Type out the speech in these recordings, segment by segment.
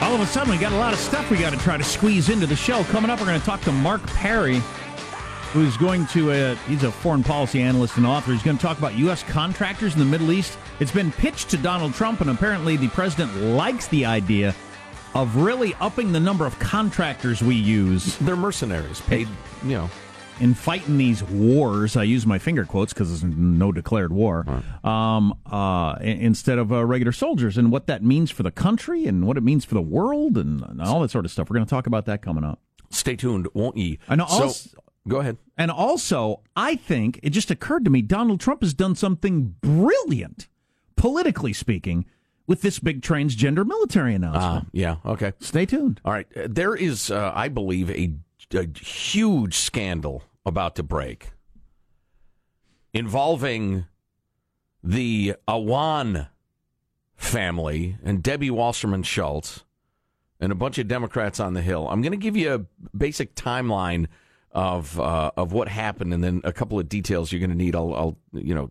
All of a sudden, we got a lot of stuff we got to try to squeeze into the show. Coming up, we're going to talk to Mark Perry, who's going to, uh, he's a foreign policy analyst and author. He's going to talk about U.S. contractors in the Middle East. It's been pitched to Donald Trump, and apparently the president likes the idea of really upping the number of contractors we use. They're mercenaries, paid, you know, in fighting these wars, I use my finger quotes because there's no declared war, right. um, uh, instead of uh, regular soldiers, and what that means for the country and what it means for the world and, and all that sort of stuff. We're going to talk about that coming up. Stay tuned, won't ye? And also, so, go ahead. And also, I think it just occurred to me Donald Trump has done something brilliant, politically speaking, with this big transgender military announcement. Uh, yeah, okay. Stay tuned. All right. There is, uh, I believe, a a huge scandal about to break involving the Awan family and Debbie Wasserman Schultz and a bunch of Democrats on the Hill. I'm going to give you a basic timeline of uh, of what happened, and then a couple of details you're going to need. I'll, I'll you know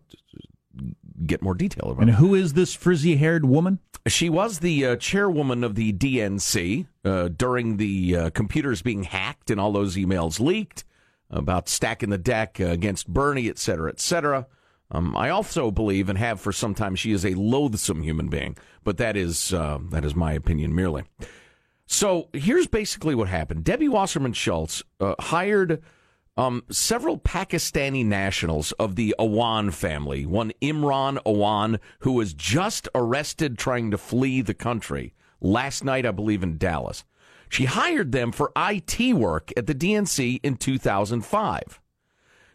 get more detail about. And who is this frizzy haired woman? She was the uh, chairwoman of the DNC uh, during the uh, computers being hacked and all those emails leaked about stacking the deck uh, against Bernie, et cetera, et cetera. Um, I also believe and have for some time she is a loathsome human being, but that is uh, that is my opinion merely. So here's basically what happened: Debbie Wasserman Schultz uh, hired um, several Pakistani nationals of the Awan family, one Imran Awan, who was just arrested trying to flee the country last night, I believe, in Dallas. She hired them for IT work at the DNC in 2005.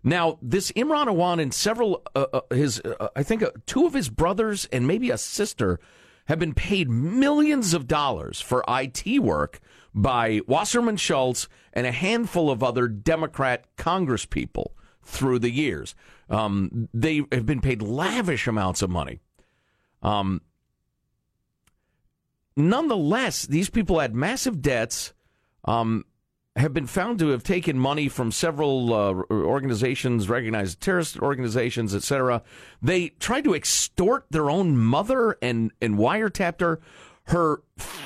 Now, this Imran Awan and several, uh, uh, his, uh, I think, uh, two of his brothers and maybe a sister have been paid millions of dollars for IT work by Wasserman Schultz and a handful of other Democrat congresspeople through the years. Um, they have been paid lavish amounts of money. Um, nonetheless, these people had massive debts. Um, have been found to have taken money from several uh, organizations, recognized terrorist organizations, etc. They tried to extort their own mother and and wiretapped her her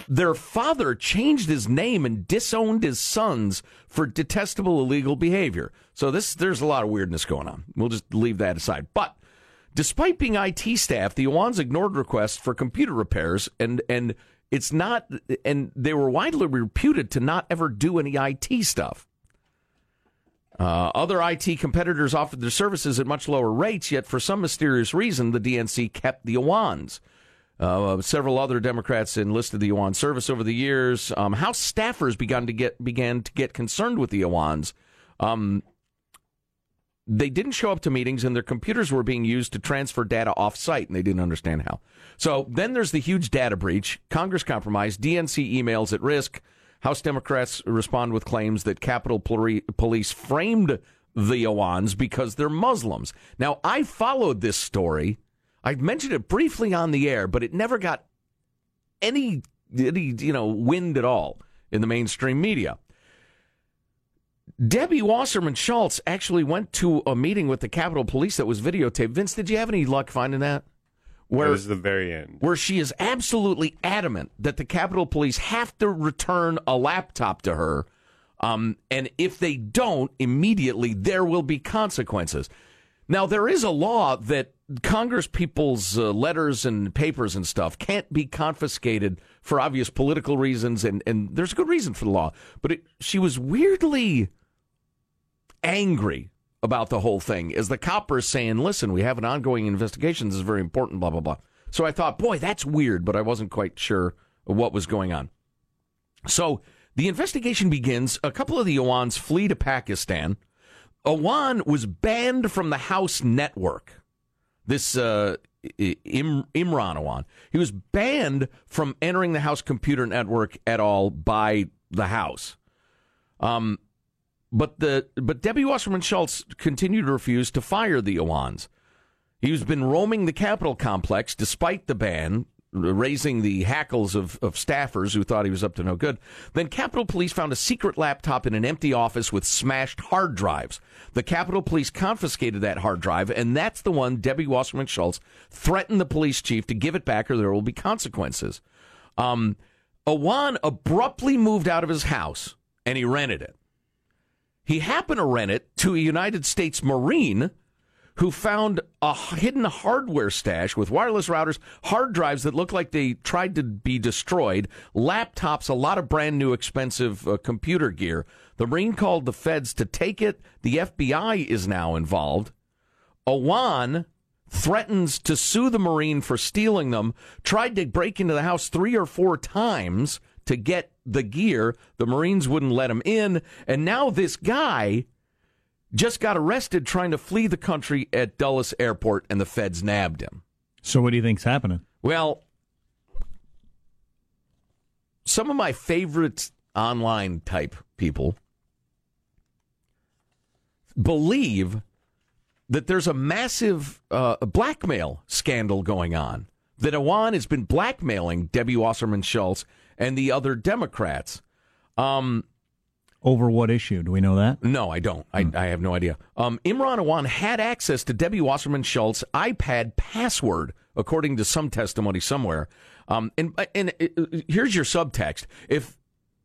their father changed his name and disowned his sons for detestable illegal behavior. So this there's a lot of weirdness going on. We'll just leave that aside. But despite being IT staff, the Awans ignored requests for computer repairs and and it's not and they were widely reputed to not ever do any IT stuff. Uh, other IT competitors offered their services at much lower rates, yet for some mysterious reason, the DNC kept the Awans. Uh, several other Democrats enlisted the Awan service over the years. Um, House staffers began to get began to get concerned with the Awans. Um, they didn't show up to meetings, and their computers were being used to transfer data off-site, and they didn't understand how. So then there's the huge data breach. Congress compromised. DNC emails at risk. House Democrats respond with claims that Capitol Police framed the Awans because they're Muslims. Now I followed this story I mentioned it briefly on the air, but it never got any, any you know wind at all in the mainstream media. Debbie Wasserman Schultz actually went to a meeting with the Capitol Police that was videotaped. Vince, did you have any luck finding that? Where, it was the very end. Where she is absolutely adamant that the Capitol Police have to return a laptop to her. Um, and if they don't, immediately there will be consequences. Now, there is a law that Congress people's uh, letters and papers and stuff can't be confiscated for obvious political reasons, and, and there's a good reason for the law. But it, she was weirdly angry about the whole thing as the coppers saying, listen, we have an ongoing investigation. This is very important, blah, blah, blah. So I thought, boy, that's weird, but I wasn't quite sure what was going on. So the investigation begins. A couple of the Awans flee to Pakistan. Awan was banned from the House network. This uh, Im- Imran Awan. He was banned from entering the House computer network at all by the House. Um, but the but Debbie Wasserman Schultz continued to refuse to fire the Awans. He's been roaming the Capitol complex despite the ban, raising the hackles of, of staffers who thought he was up to no good. Then Capitol Police found a secret laptop in an empty office with smashed hard drives. The Capitol Police confiscated that hard drive, and that's the one Debbie Wasserman Schultz threatened the police chief to give it back or there will be consequences. Um, Awan abruptly moved out of his house and he rented it. He happened to rent it to a United States Marine who found a hidden hardware stash with wireless routers, hard drives that looked like they tried to be destroyed, laptops, a lot of brand new expensive uh, computer gear. The Marine called the feds to take it. The FBI is now involved. Awan threatens to sue the Marine for stealing them, tried to break into the house three or four times to get the gear. The Marines wouldn't let him in. And now this guy just got arrested trying to flee the country at Dulles Airport, and the feds nabbed him. So, what do you think's happening? Well, some of my favorite online type people believe that there's a massive uh, blackmail scandal going on. That Awan has been blackmailing Debbie Wasserman Schultz and the other Democrats. Um, over what issue? Do we know that? No, I don't. I, hmm. I have no idea. Um, Imran Awan had access to Debbie Wasserman Schultz's iPad password, according to some testimony somewhere. Um, and and uh, here's your subtext: if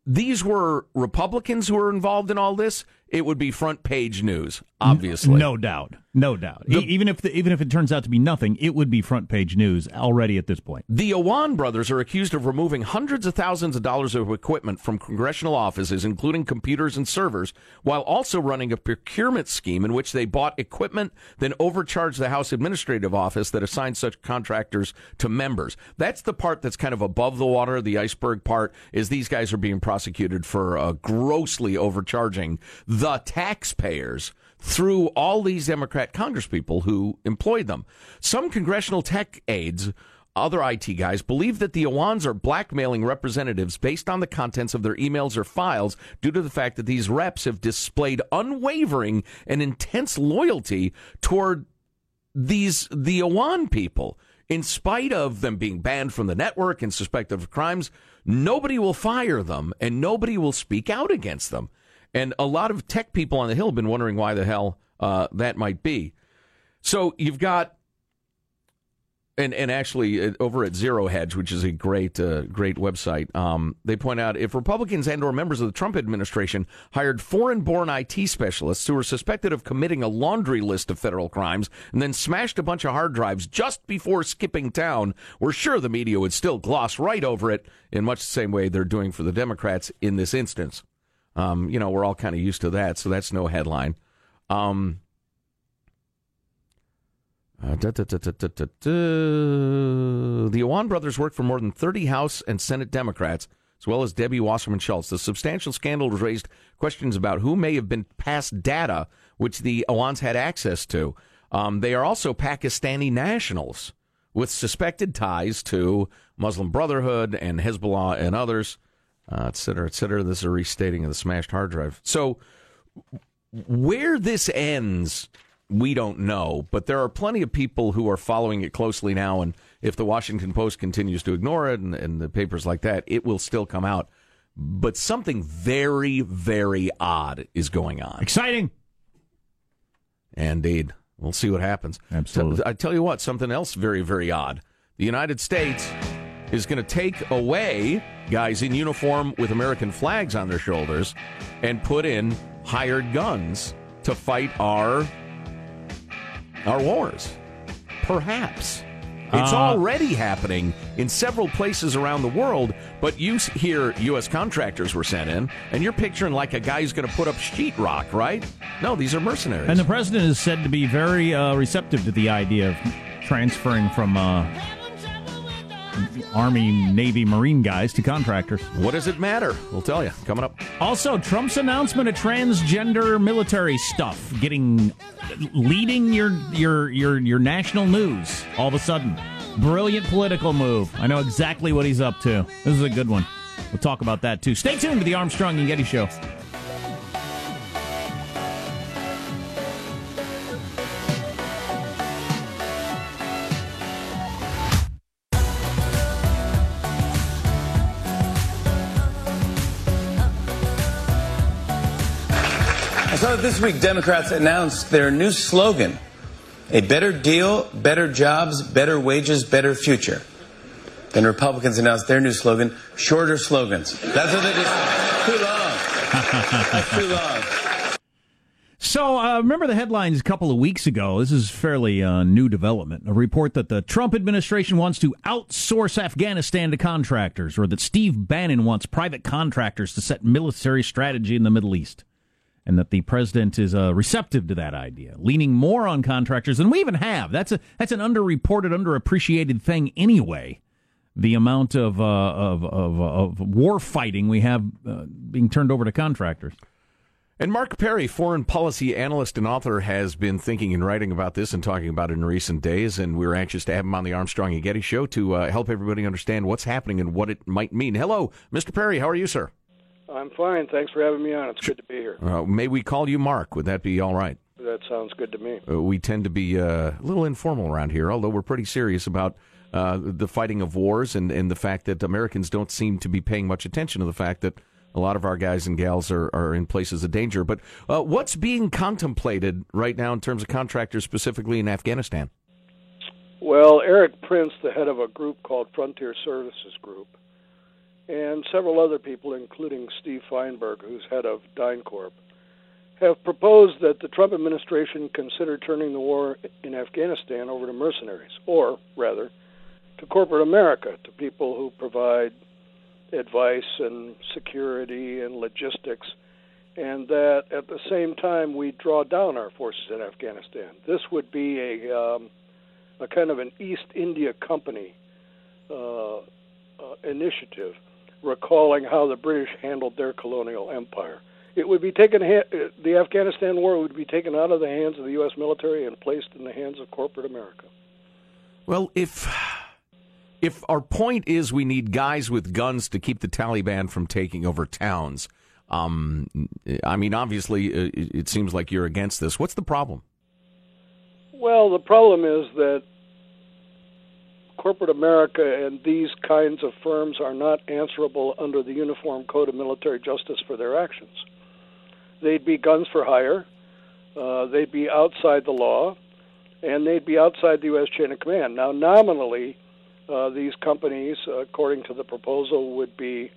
these were Republicans who were involved in all this, it would be front page news, obviously. No doubt. No doubt. The, even if the, even if it turns out to be nothing, it would be front page news already at this point. The Awan brothers are accused of removing hundreds of thousands of dollars of equipment from congressional offices, including computers and servers, while also running a procurement scheme in which they bought equipment, then overcharged the House Administrative Office that assigned such contractors to members. That's the part that's kind of above the water. The iceberg part is these guys are being prosecuted for uh, grossly overcharging the taxpayers through all these Democrat congresspeople who employed them. Some congressional tech aides, other IT guys, believe that the Awans are blackmailing representatives based on the contents of their emails or files due to the fact that these reps have displayed unwavering and intense loyalty toward these the Awan people. In spite of them being banned from the network and suspected of crimes, nobody will fire them and nobody will speak out against them. And a lot of tech people on the Hill have been wondering why the hell uh, that might be. So you've got, and and actually uh, over at Zero Hedge, which is a great uh, great website, um, they point out if Republicans and or members of the Trump administration hired foreign-born IT specialists who were suspected of committing a laundry list of federal crimes and then smashed a bunch of hard drives just before skipping town, we're sure the media would still gloss right over it in much the same way they're doing for the Democrats in this instance. Um, you know, we're all kind of used to that, so that's no headline. Um, uh, da, da, da, the Awan brothers worked for more than 30 House and Senate Democrats, as well as Debbie Wasserman Schultz. The substantial scandal raised questions about who may have been passed data which the Awans had access to. Um, they are also Pakistani nationals with suspected ties to Muslim Brotherhood and Hezbollah and others uh, et cetera, et cetera. This is a restating of the smashed hard drive. So, where this ends, we don't know, but there are plenty of people who are following it closely now. And if the Washington Post continues to ignore it and, and the papers like that, it will still come out. But something very, very odd is going on. Exciting. Indeed. We'll see what happens. Absolutely. I tell you what, something else very, very odd. The United States is going to take away guys in uniform with American flags on their shoulders and put in hired guns to fight our our wars? Perhaps. It's uh, already happening in several places around the world, but you hear U.S. contractors were sent in, and you're picturing like a guy who's going to put up sheetrock, right? No, these are mercenaries. And the president is said to be very uh, receptive to the idea of transferring from uh, Army, Navy, Marine guys to contractors. What does it matter? We'll tell you coming up. Also, Trump's announcement of transgender military stuff getting leading your your your your national news all of a sudden. Brilliant political move. I know exactly what he's up to. This is a good one. We'll talk about that too. Stay tuned to the Armstrong and Getty Show. This week Democrats announced their new slogan a better deal, better jobs, better wages, better future. Then Republicans announced their new slogan shorter slogans. That's what they just. Too long. That's too long. So, uh, remember the headlines a couple of weeks ago? This is fairly uh, new development. A report that the Trump administration wants to outsource Afghanistan to contractors, or that Steve Bannon wants private contractors to set military strategy in the Middle East and that the president is uh, receptive to that idea, leaning more on contractors than we even have. That's a that's an underreported, underappreciated thing anyway. The amount of uh, of, of, of war fighting we have uh, being turned over to contractors. And Mark Perry, foreign policy analyst and author, has been thinking and writing about this and talking about it in recent days. And we're anxious to have him on the Armstrong and Getty show to uh, help everybody understand what's happening and what it might mean. Hello, Mr. Perry. How are you, sir? I'm fine. Thanks for having me on. It's good to be here. Uh, may we call you Mark? Would that be all right? That sounds good to me. Uh, we tend to be uh, a little informal around here, although we're pretty serious about uh, the fighting of wars and, and the fact that Americans don't seem to be paying much attention to the fact that a lot of our guys and gals are, are in places of danger. But uh, what's being contemplated right now in terms of contractors, specifically in Afghanistan? Well, Erik Prince, the head of a group called Frontier Services Group, and several other people, including Steve Feinberg, who's head of DynCorp, have proposed that the Trump administration consider turning the war in Afghanistan over to mercenaries, or rather, to corporate America, to people who provide advice and security and logistics, and that at the same time we draw down our forces in Afghanistan. This would be a, um, a kind of an East India Company uh, uh, initiative recalling how the British handled their colonial empire. It would be taken the Afghanistan war would be taken out of the hands of the U.S. military and placed in the hands of corporate America. Well, if if our point is we need guys with guns to keep the Taliban from taking over towns, um, I mean, obviously, uh, it seems like you're against this. What's the problem? Well, the problem is that corporate America and these kinds of firms are not answerable under the Uniform Code of Military Justice for their actions. They'd be guns for hire, uh, they'd be outside the law, and they'd be outside the U.S. chain of command. Now, nominally, uh, these companies, according to the proposal, would be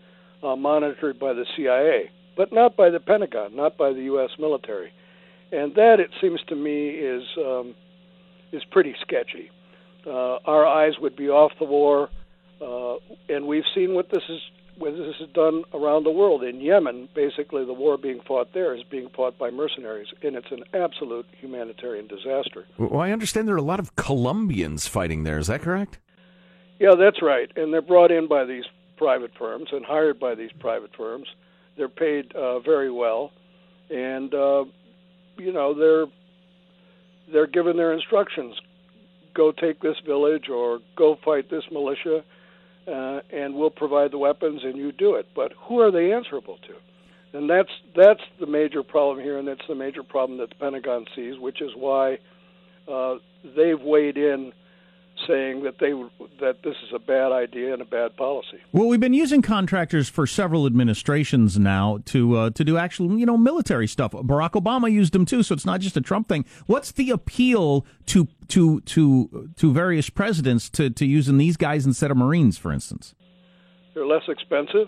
uh, monitored by the CIA, but not by the Pentagon, not by the U.S. military. And that, it seems to me, is um, is pretty sketchy our eyes would be off the war. Uh, and we've seen what this is what this is done around the world. In Yemen, basically, the war being fought there is being fought by mercenaries, and it's an absolute humanitarian disaster. Well, I understand there are a lot of Colombians fighting there. Is that correct? Yeah, that's right. And they're brought in by these private firms and hired by these private firms. They're paid uh, very well, and uh, you know they're they're given their instructions go take this village or go fight this militia, uh, and we'll provide the weapons and you do it. But who are they answerable to? And that's that's the major problem here, and that's the major problem that the Pentagon sees, which is why uh, they've weighed in saying that they that this is a bad idea and a bad policy. Well, we've been using contractors for several administrations now to uh, to do actual you know military stuff. Barack Obama used them too, so it's not just a Trump thing. What's the appeal to to to to various presidents to to using these guys instead of Marines, for instance? They're less expensive.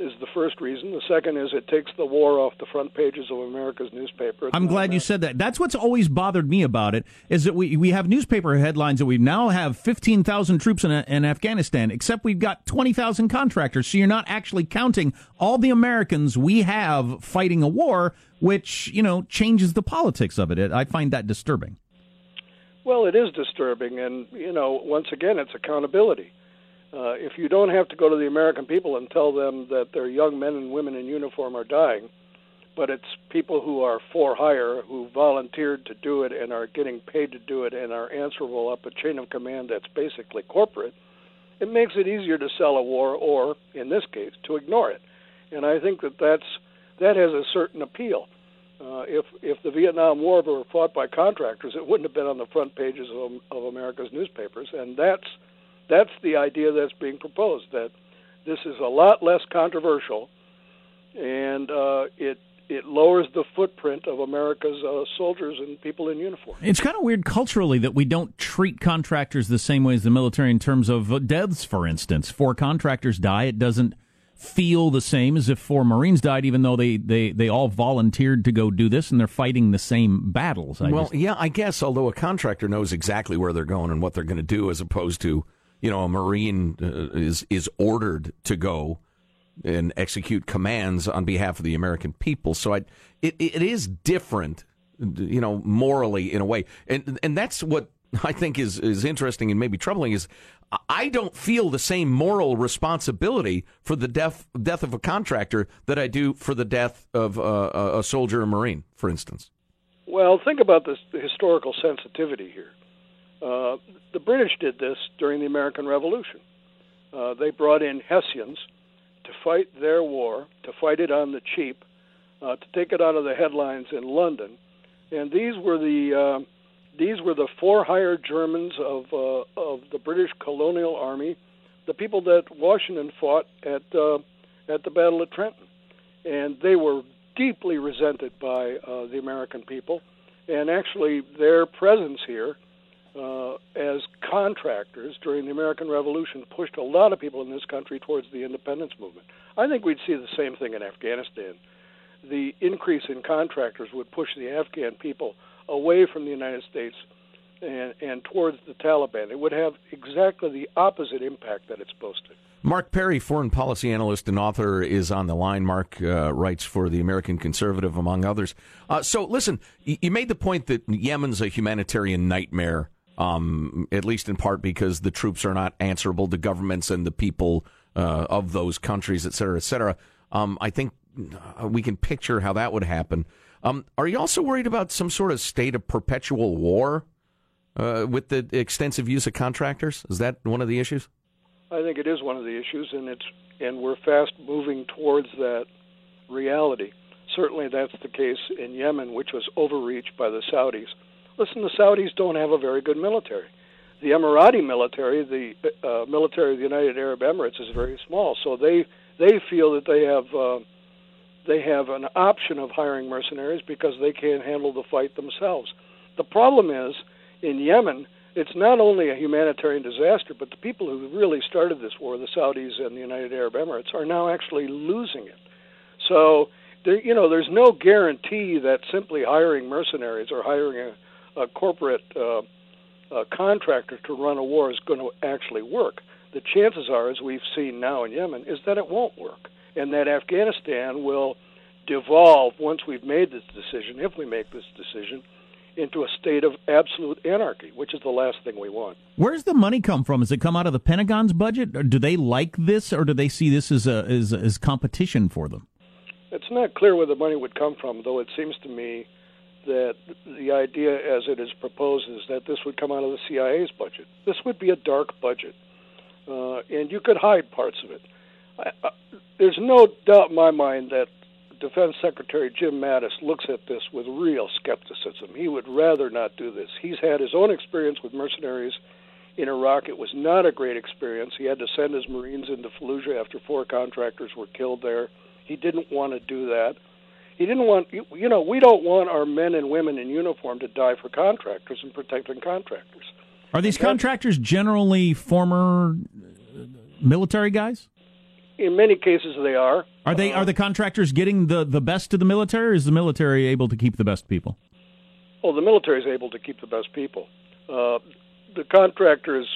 Is the first reason. The second is it takes the war off the front pages of America's newspaper. I'm glad you said that. That's what's always bothered me about it is that we we have newspaper headlines that we now have 15,000 troops in, in Afghanistan, except we've got 20,000 contractors. So you're not actually counting all the Americans we have fighting a war, which you know changes the politics of it. I find that disturbing. Well, it is disturbing, and you know, once again, it's accountability. Uh, if you don't have to go to the American people and tell them that their young men and women in uniform are dying, but it's people who are for hire who volunteered to do it and are getting paid to do it and are answerable up a chain of command that's basically corporate, it makes it easier to sell a war or, in this case, to ignore it. And I think that that's that has a certain appeal. Uh, if if the Vietnam War were fought by contractors, it wouldn't have been on the front pages of, of America's newspapers, and that's that's the idea that's being proposed. That this is a lot less controversial, and uh, it it lowers the footprint of America's uh, soldiers and people in uniform. It's kind of weird culturally that we don't treat contractors the same way as the military in terms of deaths. For instance, four contractors die, it doesn't feel the same as if four Marines died, even though they, they, they all volunteered to go do this and they're fighting the same battles. I well, just... yeah, I guess, although a contractor knows exactly where they're going and what they're going to do as opposed to you know, a Marine uh, is is ordered to go and execute commands on behalf of the American people. So I, it it is different, you know, morally in a way, and and that's what I think is is interesting and maybe troubling is I don't feel the same moral responsibility for the death death of a contractor that I do for the death of uh, a soldier or marine, for instance. Well, think about this, the historical sensitivity here. Uh, the British did this during the American Revolution. Uh, they brought in Hessians to fight their war, to fight it on the cheap, uh, to take it out of the headlines in London, and these were the uh, these were the for hire Germans of uh, of the British colonial army, the people that Washington fought at at the Battle of Trenton, and they were deeply resented by the American people, and actually their presence here uh, as contractors during the American Revolution pushed a lot of people in this country towards the independence movement. I think we'd see the same thing in Afghanistan. The increase in contractors would push the Afghan people away from the United States and, and towards the Taliban. It would have exactly the opposite impact that it's supposed to. Mark Perry, foreign policy analyst and author, is on the line. Mark uh, writes for the American Conservative, among others. Uh, so, listen, you made the point that Yemen's a humanitarian nightmare um, at least in part because the troops are not answerable to governments and the people uh, of those countries, et cetera, et cetera. Um, I think uh, we can picture how that would happen. Um, are you also worried about some sort of state of perpetual war uh, with the extensive use of contractors? Is that one of the issues? I think it is one of the issues, and it's and we're fast moving towards that reality. Certainly, that's the case in Yemen, which was overreached by the Saudis Listen, the Saudis don't have a very good military. The Emirati military, the uh, military of the United Arab Emirates, is very small. So they they feel that they have uh, they have an option of hiring mercenaries because they can't handle the fight themselves. The problem is in Yemen, it's not only a humanitarian disaster, but the people who really started this war, the Saudis and the United Arab Emirates, are now actually losing it. So there, you know, there's no guarantee that simply hiring mercenaries or hiring a a corporate uh, uh, contractor to run a war is going to actually work. The chances are, as we've seen now in Yemen, is that it won't work, and that Afghanistan will devolve once we've made this decision, if we make this decision, into a state of absolute anarchy, which is the last thing we want. Where's the money come from? Does it come out of the Pentagon's budget? Or do they like this, or do they see this as a as, as competition for them? It's not clear where the money would come from, though. It seems to me that the idea as it is proposed is that this would come out of the CIA's budget. This would be a dark budget, uh, and you could hide parts of it. I, I, there's no doubt in my mind that Defense Secretary Jim Mattis looks at this with real skepticism. He would rather not do this. He's had his own experience with mercenaries in Iraq. It was not a great experience. He had to send his Marines into Fallujah after four contractors were killed there. He didn't want to do that. He didn't want, you know, we don't want our men and women in uniform to die for contractors and protecting contractors. Are these contractors generally former military guys? in many cases, they are. Are they? Uh, are the contractors getting the the best of the military? or Is the military able to keep the best people? Well, the military is able to keep the best people. Uh, the contractors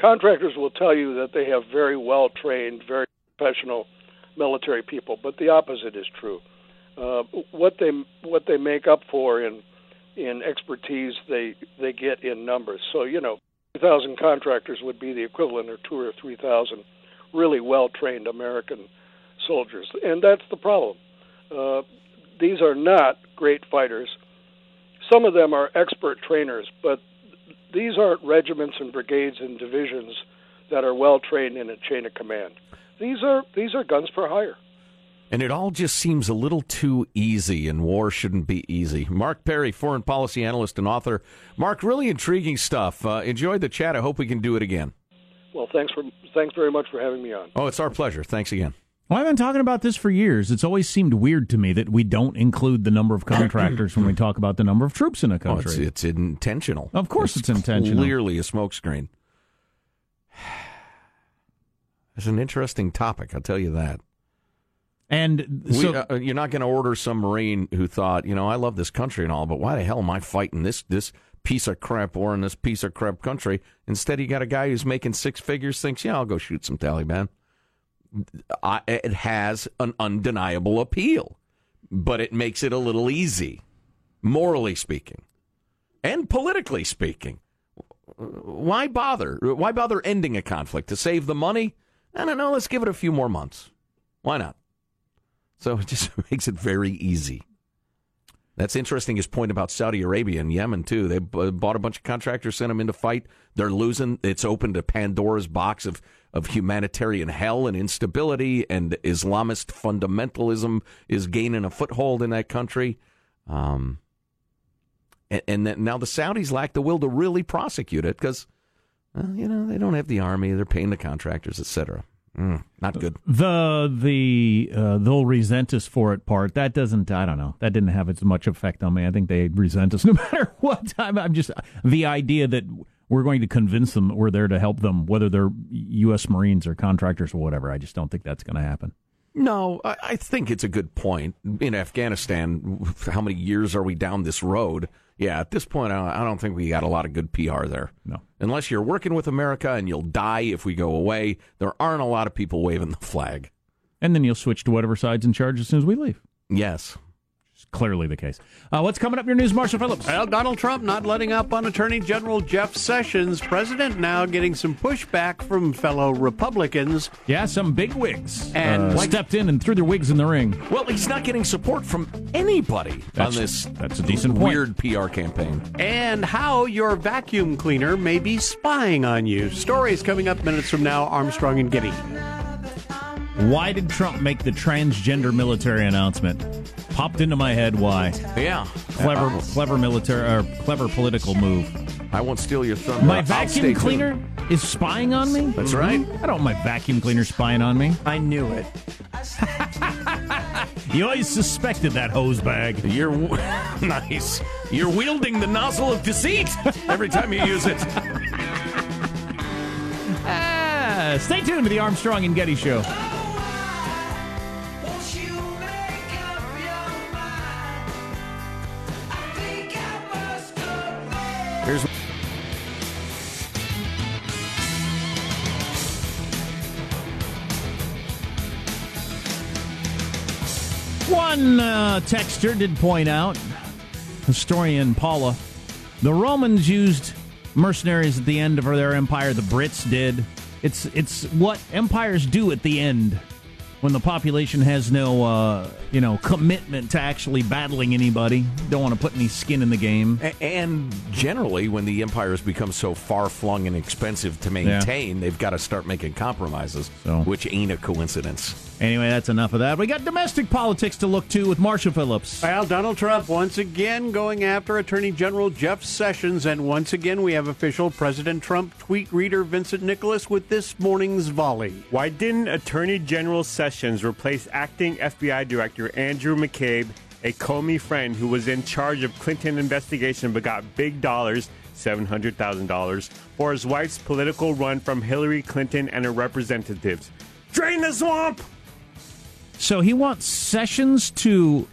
contractors will tell you that they have very well trained, very professional military people, but the opposite is true. Uh, what they what they make up for in in expertise, they they get in numbers. So you know, 3,000 contractors would be the equivalent of two or 3,000 really well trained American soldiers, and that's the problem. Uh, these are not great fighters. Some of them are expert trainers, but these aren't regiments and brigades and divisions that are well trained in a chain of command. These are these are guns for hire. And it all just seems a little too easy, and war shouldn't be easy. Mark Perry, foreign policy analyst and author. Mark, really intriguing stuff. Uh, enjoyed the chat. I hope we can do it again. Well, thanks for thanks very much for having me on. Oh, it's our pleasure. Thanks again. Well, I've been talking about this for years. It's always seemed weird to me that we don't include the number of contractors when we talk about the number of troops in a country. Oh, it's, it's, intentional. Of course, it's, it's intentional. Clearly, a smokescreen. It's an interesting topic. I'll tell you that. And so, we, uh, you're not going to order some Marine who thought, you know, I love this country and all, but why the hell am I fighting this this piece of crap war in this piece of crap country? Instead, you got a guy who's making six figures, thinks, yeah, I'll go shoot some Taliban. I, it has an undeniable appeal, but it makes it a little easy, morally speaking, and politically speaking. Why bother? Why bother ending a conflict to save the money? I don't know. Let's give it a few more months. Why not? So it just makes it very easy. That's interesting. His point about Saudi Arabia and Yemen too. They bought a bunch of contractors, sent them in to fight. They're losing. It's opened a Pandora's box of of humanitarian hell and instability, and Islamist fundamentalism is gaining a foothold in that country. Um, and, and now the Saudis lack the will to really prosecute it because, well, you know, they don't have the army. They're paying the contractors, etc. Mm, not good. The the uh, they'll resent us for it part that doesn't I don't know that didn't have as much effect on me. I think they resent us no matter what. I'm, I'm just the idea that we're going to convince them we're there to help them, whether they're U.S. Marines or contractors or whatever. I just don't think that's going to happen. No, I think it's a good point. In Afghanistan, how many years are we down this road? Yeah, at this point, I don't think we got a lot of good PR there. No. Unless you're working with America and you'll die if we go away, there aren't a lot of people waving the flag. And then you'll switch to whatever side's in charge as soon as we leave. Yes clearly the case. Uh, what's coming up in your news, Marshall Phillips? Well, Donald Trump not letting up on Attorney General Jeff Sessions. President now getting some pushback from fellow Republicans. Yeah, some big wigs and uh, stepped in and threw their wigs in the ring. Well, he's not getting support from anybody that's, on this. That's a decent weird PR campaign. And how your vacuum cleaner may be spying on you. Stories coming up minutes from now. Armstrong and Getty. Why did Trump make the transgender military announcement? Popped into my head why. Yeah. Clever clever military or clever political move. I won't steal your thunder. My vacuum cleaner tuned. is spying on me? That's right. I don't want my vacuum cleaner spying on me. I knew it. you always suspected that hose bag. You're nice. You're wielding the nozzle of deceit every time you use it. ah, stay tuned to the Armstrong and Getty Show. One uh, texter did point out, historian Paula, the Romans used mercenaries at the end of their empire. The Brits did. It's it's what empires do at the end when the population has no, uh, you know, commitment to actually battling anybody, don't want to put any skin in the game. And generally, when the empire has become so far flung and expensive to maintain, yeah. they've got to start making compromises, so. which ain't a coincidence. Anyway, that's enough of that. We got domestic politics to look to with Marshall Phillips. Well, Donald Trump once again going after Attorney General Jeff Sessions, and once again we have official President Trump tweet reader Vincent Nicholas with this morning's volley. Why didn't Attorney General Sessions replace acting FBI Director Andrew McCabe, a Comey friend who was in charge of Clinton investigation but got big dollars? $700,000 for his wife's political run from Hillary Clinton and her representatives. Drain the swamp. So he wants Sessions to.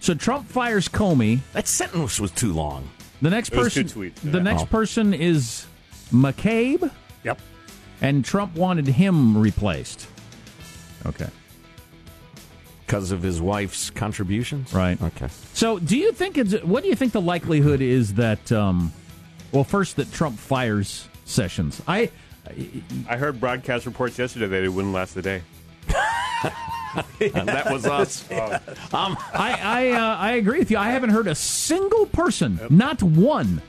So Trump fires Comey. That sentence was too long. The next It was two person. tweets, The yeah. next Oh. person is McCabe, Yep. and Trump wanted him replaced. Okay. Because of his wife's contributions? Right. Okay. So, do you think it's what do you think the likelihood is that? Um, well, first that Trump fires Sessions. I I heard broadcast reports yesterday that it wouldn't last a day. And that was us. I I, uh, I agree with you. I haven't heard a single person, not one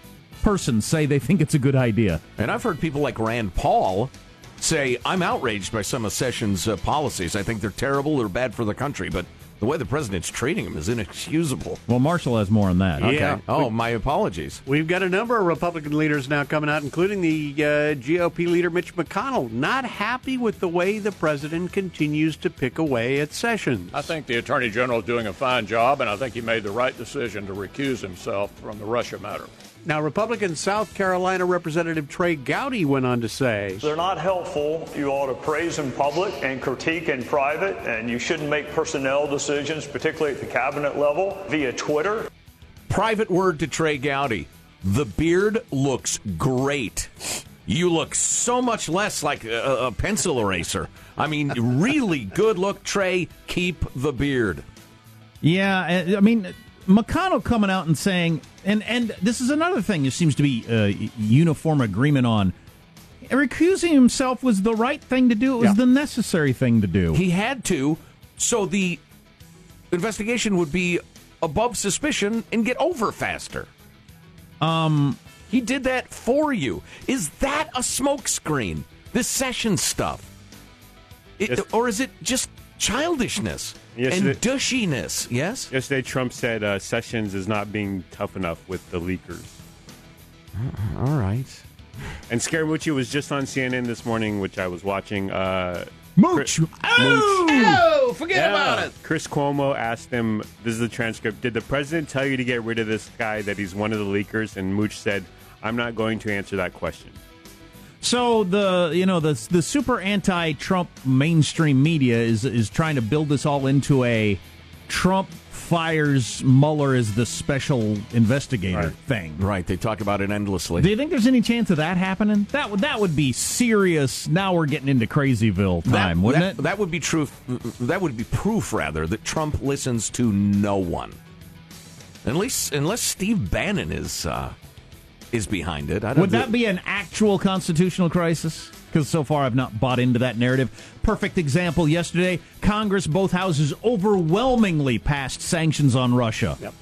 person, say they think it's a good idea. And I've heard people like Rand Paul say, I'm outraged by some of Sessions' uh, policies. I think they're terrible, they're bad for the country, but the way the president's treating him is inexcusable. Well, Marshall has more on that. Yeah. Okay. Oh, my apologies. We've got a number of Republican leaders now coming out, including the uh, GOP leader Mitch McConnell, not happy with the way the president continues to pick away at Sessions. I think the Attorney General is doing a fine job, and I think he made the right decision to recuse himself from the Russia matter. Now, Republican South Carolina Representative Trey Gowdy went on to say, they're not helpful. You ought to praise in public and critique in private, and you shouldn't make personnel decisions, particularly at the cabinet level, via Twitter. Private word to Trey Gowdy. The beard looks great. You look so much less like a, a pencil eraser. I mean, really good look, Trey. Keep the beard. Yeah, I I mean McConnell coming out and saying, and and this is another thing. There seems to be uh, uniform agreement on. Recusing himself was the right thing to do. It was Yeah. the necessary thing to do. He had to, so the investigation would be above suspicion and get over faster. Um, he did that for you. Is that a smokescreen? This session stuff, It- or is it just childishness Yes, and it- dushiness? Yes. Yesterday, Trump said uh, Sessions is not being tough enough with the leakers. All right. And Scaramucci was just on CNN this morning, which I was watching. Uh, Mooch. Mooch. Oh, forget Yeah. about it. Chris Cuomo asked him, this is the transcript, did the president tell you to get rid of this guy, that he's one of the leakers? And Mooch said, I'm not going to answer that question. So the you know the the super anti-Trump mainstream media is is trying to build this all into a Trump fires Mueller as the special investigator Right. thing. Right. They talk about it endlessly. Do you think there's any chance of that happening? That would that would be serious. Now we're getting into Crazyville time, that, wouldn't that, it? That would be true. That would be proof, rather, that Trump listens to no one. At least, unless Steve Bannon is uh, is behind it. I don't Would that be an actual constitutional crisis? Because so far I've not bought into that narrative. Perfect example yesterday Congress, both houses overwhelmingly passed sanctions on Russia. Yep.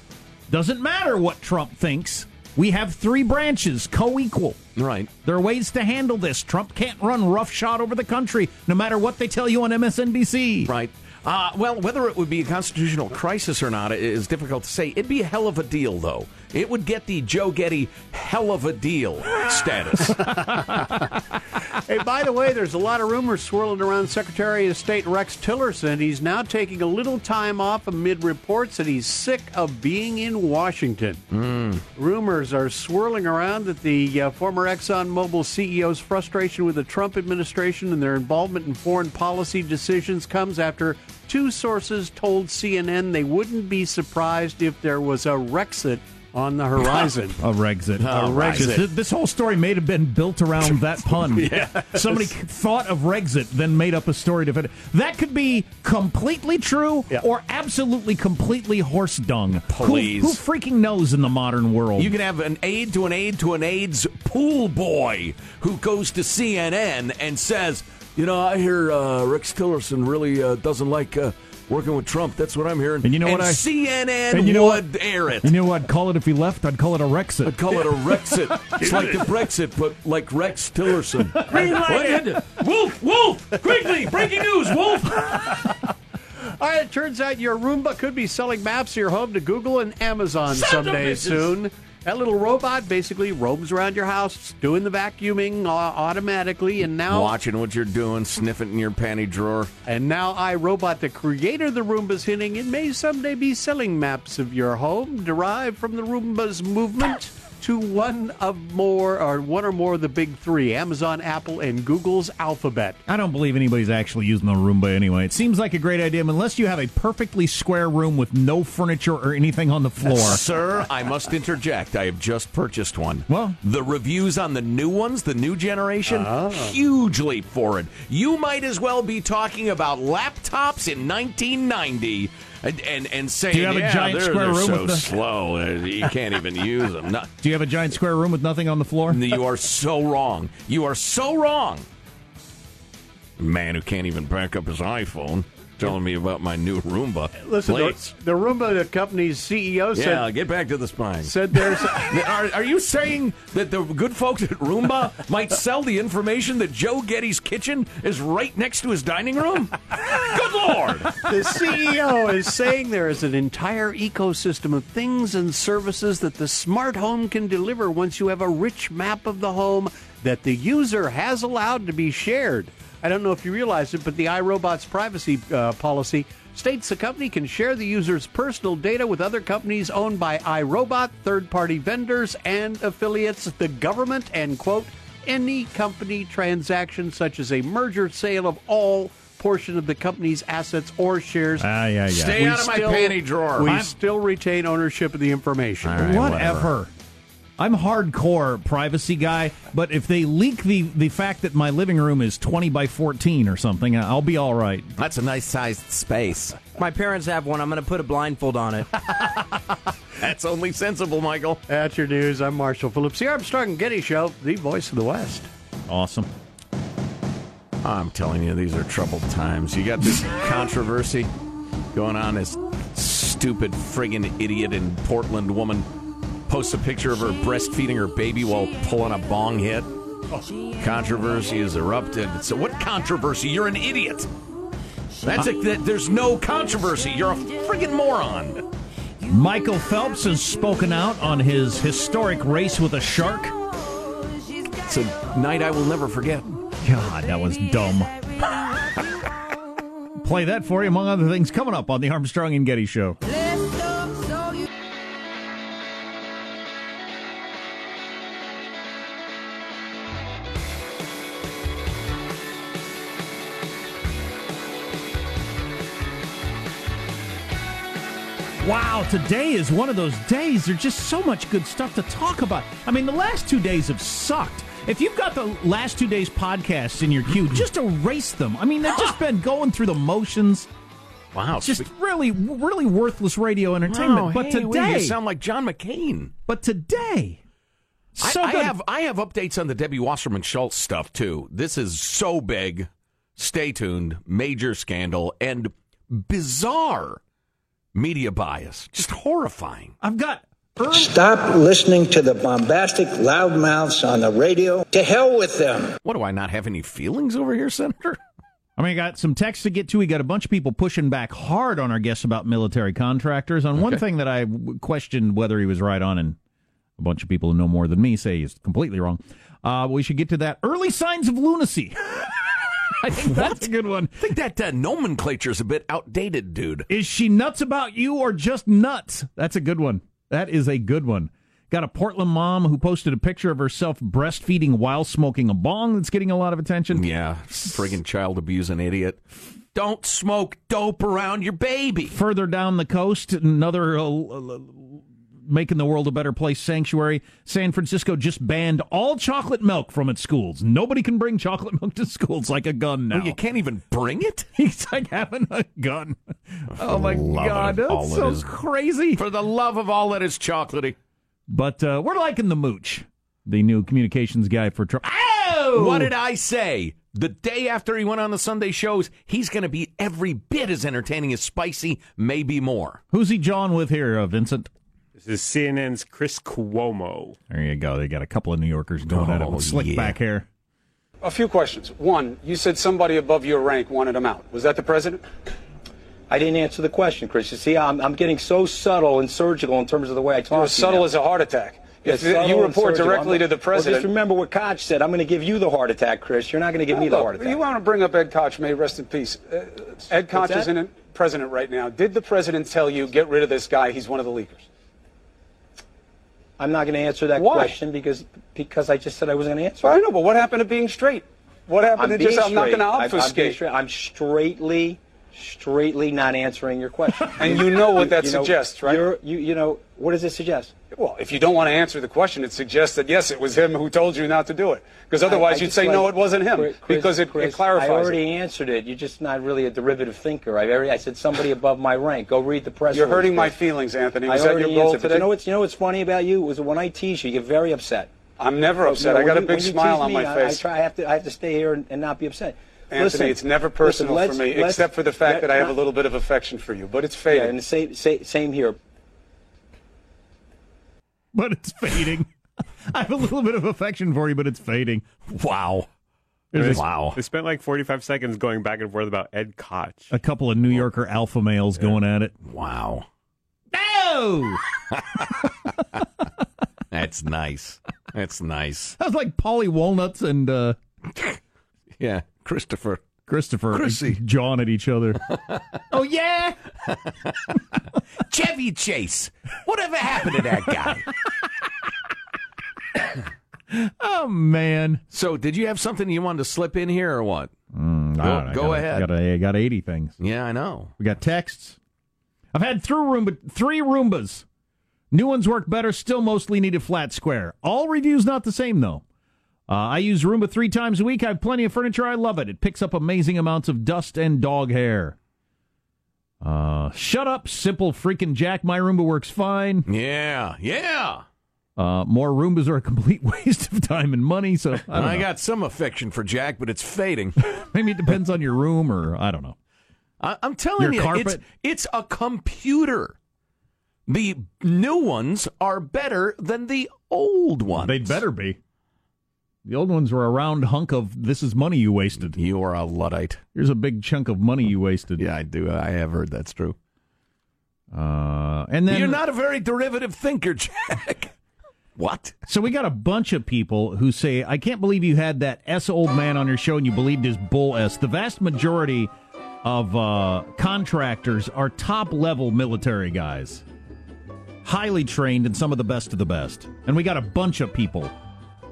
Doesn't matter what Trump thinks. We have three branches, co equal. right? There are ways to handle this. Trump can't run roughshod over the country, no matter what they tell you on MSNBC. Right. Uh, well, whether it would be a constitutional crisis or not is difficult to say. It'd be a hell of a deal, though. It would get the Joe Getty hell of a deal status. Hey, by the way, there's a lot of rumors swirling around Secretary of State Rex Tillerson. He's now taking a little time off amid reports that he's sick of being in Washington. Rumors are swirling around that the uh, former ExxonMobil CEO's frustration with the Trump administration and their involvement in foreign policy decisions comes after two sources told CNN they wouldn't be surprised if there was a Rexit on the horizon. A Rexit. Oh, a Rexit. This, this whole story may have been built around that pun. Somebody thought of Rexit, then made up a story to fit it. That could be completely true Yeah. or absolutely completely horse dung. Who- Please. Who, freaking knows in the modern world? You can have an aide to an aide to an aide's pool boy who goes to CNN and says, "You know, I hear uh, Rex Tillerson really uh, doesn't like uh, working with Trump. That's what I'm hearing." And you know what I- CNN and you know would air it. You know what I'd call it if he left? I'd call it a Rexit. I'd call it a Rexit. it's like the Brexit, but like Rex Tillerson. Green light. Wolf, Wolf, quickly! Breaking news, Wolf. All right, it turns out your Roomba could be selling maps of your home to Google and Amazon Son someday bitches. soon. That little robot basically roams around your house, doing the vacuuming uh, automatically, and now Watching what you're doing, sniffing in your panty drawer. and now iRobot, the creator of the Roomba's hinting it may someday be selling maps of your home derived from the Roomba's movement. To one of more or one or more of the big three Amazon, Apple, and Google's Alphabet. I don't believe anybody's actually using the Roomba anyway. It seems like a great idea unless you have a perfectly square room with no furniture or anything on the floor. Sir, I must interject. I have just purchased one. Well- the reviews on the new ones, the new generation, ah. huge leap forward. You might as well be talking about laptops in 1990 and and, and saying, Do you have a yeah, giant they're, square they're room so with the- slow, you can't even use them. No, Do you have a giant square room with nothing on the floor? you are so wrong. You are so wrong. Man who can't even back up his iPhone telling me about my new Roomba. Listen, the, the Roomba the company's CEO said Yeah, get back to the spine. said there's Are, are you saying that the good folks at Roomba might sell the information that Joe Getty's kitchen is right next to his dining room? good Lord! the CEO is saying there is an entire ecosystem of things and services that the smart home can deliver once you have a rich map of the home that the user has allowed to be shared. I don't know if you realize it, but the iRobot's privacy uh, policy states the company can share the user's personal data with other companies owned by iRobot, third party vendors, and affiliates, the government, and quote, any company transaction such as a merger sale of all portion of the company's assets or shares. Ah, yeah, yeah. Stay We out of my still- panty drawer. We I'm- still retain ownership of the information. All right, Whatever. I'm hardcore privacy guy, but if they leak the, the fact that my living room is 20 by 14 or something, I'll be all right. That's a nice sized space. My parents have one. I'm going to put a blindfold on it. That's only sensible, Michael. That's your news. I'm Marshall Phillips, the Armstrong and Getty Show, the voice of the West. Awesome. I'm telling you, these are troubled times. You got this controversy going on. This stupid friggin' idiot in Portland woman posts a picture of her breastfeeding her baby while pulling a bong hit. Controversy has erupted. So, what controversy? You're an idiot. That's a, that, there's no controversy. You're a friggin' moron. Michael Phelps has spoken out on his historic race with a shark. It's a night I will never forget. God, that was dumb. Play that for you, among other things, coming up on the Armstrong and Getty Show. Today is one of those days. There's just so much good stuff to talk about. I mean, the last two days have sucked. If you've got the last two days podcasts in your queue, just erase them. I mean, they've just been going through the motions. Wow. Just really, really worthless radio entertainment. Wow, but hey, today, you sound like John McCain. but today, so I, I have I have updates on the Debbie Wasserman Schultz stuff too. This is so big. Stay tuned. Major scandal and bizarre media bias. Just horrifying. I've got early, Stop listening to the bombastic loudmouths on the radio. To hell with them. What do I not have any feelings over here, Senator? I mean, I got some texts to get to. We got a bunch of people pushing back hard on our guests about military contractors. On one thing that I questioned whether he was right on, and a bunch of people who know more than me say he's completely wrong. Uh, we should get to that. Early signs of lunacy. I think that's a good one. I think that uh, nomenclature is a bit outdated, dude. Is she nuts about you or just nuts? That's a good one. That is a good one. Got a Portland mom who posted a picture of herself breastfeeding while smoking a bong that's getting a lot of attention. Yeah, friggin' child abusing idiot. Don't smoke dope around your baby. Further down the coast, another uh, making the world a better place sanctuary. San Francisco just banned all chocolate milk from its schools. Nobody can bring chocolate milk to school. It's like a gun now. Oh, you can't even bring it? It's like having a gun. Oh my god, that's so crazy. For the love of all that is chocolatey. But uh, we're liking the mooch, the new communications guy for Trump. Oh, What did I say? The day after he went on the Sunday shows, he's going to be every bit as entertaining as Spicy, maybe more. Who's he John with here, uh, Vincent? This is CNN's Chris Cuomo. There you go. They got a couple of New Yorkers going at it Oh, with slick yeah. back hair. A few questions. One, you said somebody above your rank wanted him out. Was that the president? I didn't answer the question, Chris. You see, I'm, I'm getting so subtle and surgical in terms of the way I talk. You're as to subtle now. as a heart attack. Yes, you report directly to the Well, president. just remember what Koch said. I'm going to give you the heart attack, Chris. You're not going to give me the Look, heart attack. You want to bring up Ed Koch, may he rest in peace. Uh, Ed Koch is in the president right now. Did the president tell you get rid of this guy? He's one of the leakers. I'm not going to answer that Why? question because because I just said I wasn't going to answer. Well, I know, but what happened to being straight? What happened I'm to just being I'm not going to straight. I'm- I'm obfuscate? straight. I'm straightly, straightly not answering your question. And you know what that You know, suggests, right? You're, you, you know, what does it suggest? Well, if you don't want to answer the question, it suggests that yes, it was him who told you not to do it. Because otherwise, I- I you'd say like- no, it wasn't him, Chris- because it, Chris, it clarifies. I already it. answered it. You're just not really a derivative thinker. I already, I said somebody above my rank. Go read the press. You're hurting my feelings, Anthony. I Was that already your goal answered. Today? You know what's you know what's funny about you was when I tease you, you get very upset. I'm never upset. You know, I got when a big smile on me, my face. I, try. I have to. I have to stay here and, and not be upset. Anthony, Listen, it's never personal let's- for me, except for the fact let- that I have a little bit of affection for you. But it's Yeah, and the same, same here. But it's fading. I have a little bit of affection for you, but it's fading. Wow. There's Wow. They spent like 45 seconds going back and forth about Ed Koch. a couple of New Yorker alpha males going at it. Wow. No! That's nice. That's nice. That was like Paulie Walnuts and uh, Yeah. Christopher. Christopher Chrissy. jawing at each other. oh, yeah? Chevy Chase. Whatever happened to that guy? Oh, man. so, did you have something you wanted to slip in here or what? Mm, I Go- don't know. I go got, ahead. Got, a, got 80 things. Yeah, I know. We got texts. I've had through Roomba, three Roombas. New ones work better, still mostly need a flat square. All reviews not the same, though. Uh, I use Roomba three times a week. I have plenty of furniture. I love it. It picks up amazing amounts of dust and dog hair. Uh, shut up, simple freaking Jack. My Roomba works fine. Yeah. Yeah. Uh, more Roombas are a complete waste of time and money. So I, I got some affection for Jack, but it's fading. maybe it depends on your room, or I don't know. I, I'm telling Your you, carpet? it's it's a computer. The new ones are better than the old ones. They'd better be. The old ones were a round hunk of this is money you wasted. You are a luddite. Here's a big chunk of money you wasted. Yeah, I do. I have heard that's true. Uh, and then You're not a very derivative thinker, Jack. what? So we got a bunch of people who say, "I can't believe you had that S old man on your show and you believed his bull S." The vast majority of uh, contractors are top level military guys, highly trained and some of the best of the best. And we got a bunch of people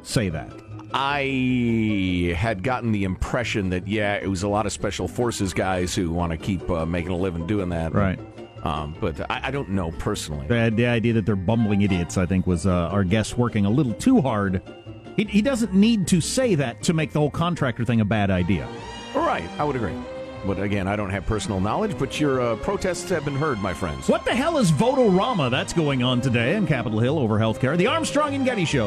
say that. I had gotten the impression that yeah, it was a lot of special forces guys who want to keep uh, making a living doing that. Right. Um, but I, I don't know personally. The, the idea that they're bumbling idiots, I think, was uh, our guest working a little too hard. He, he doesn't need to say that to make the whole contractor thing a bad idea. All right, I would agree. But again, I don't have personal knowledge. But your uh, protests have been heard, my friends. What the hell is vote-a-rama? That's going on today in Capitol Hill over healthcare. The Armstrong and Getty Show.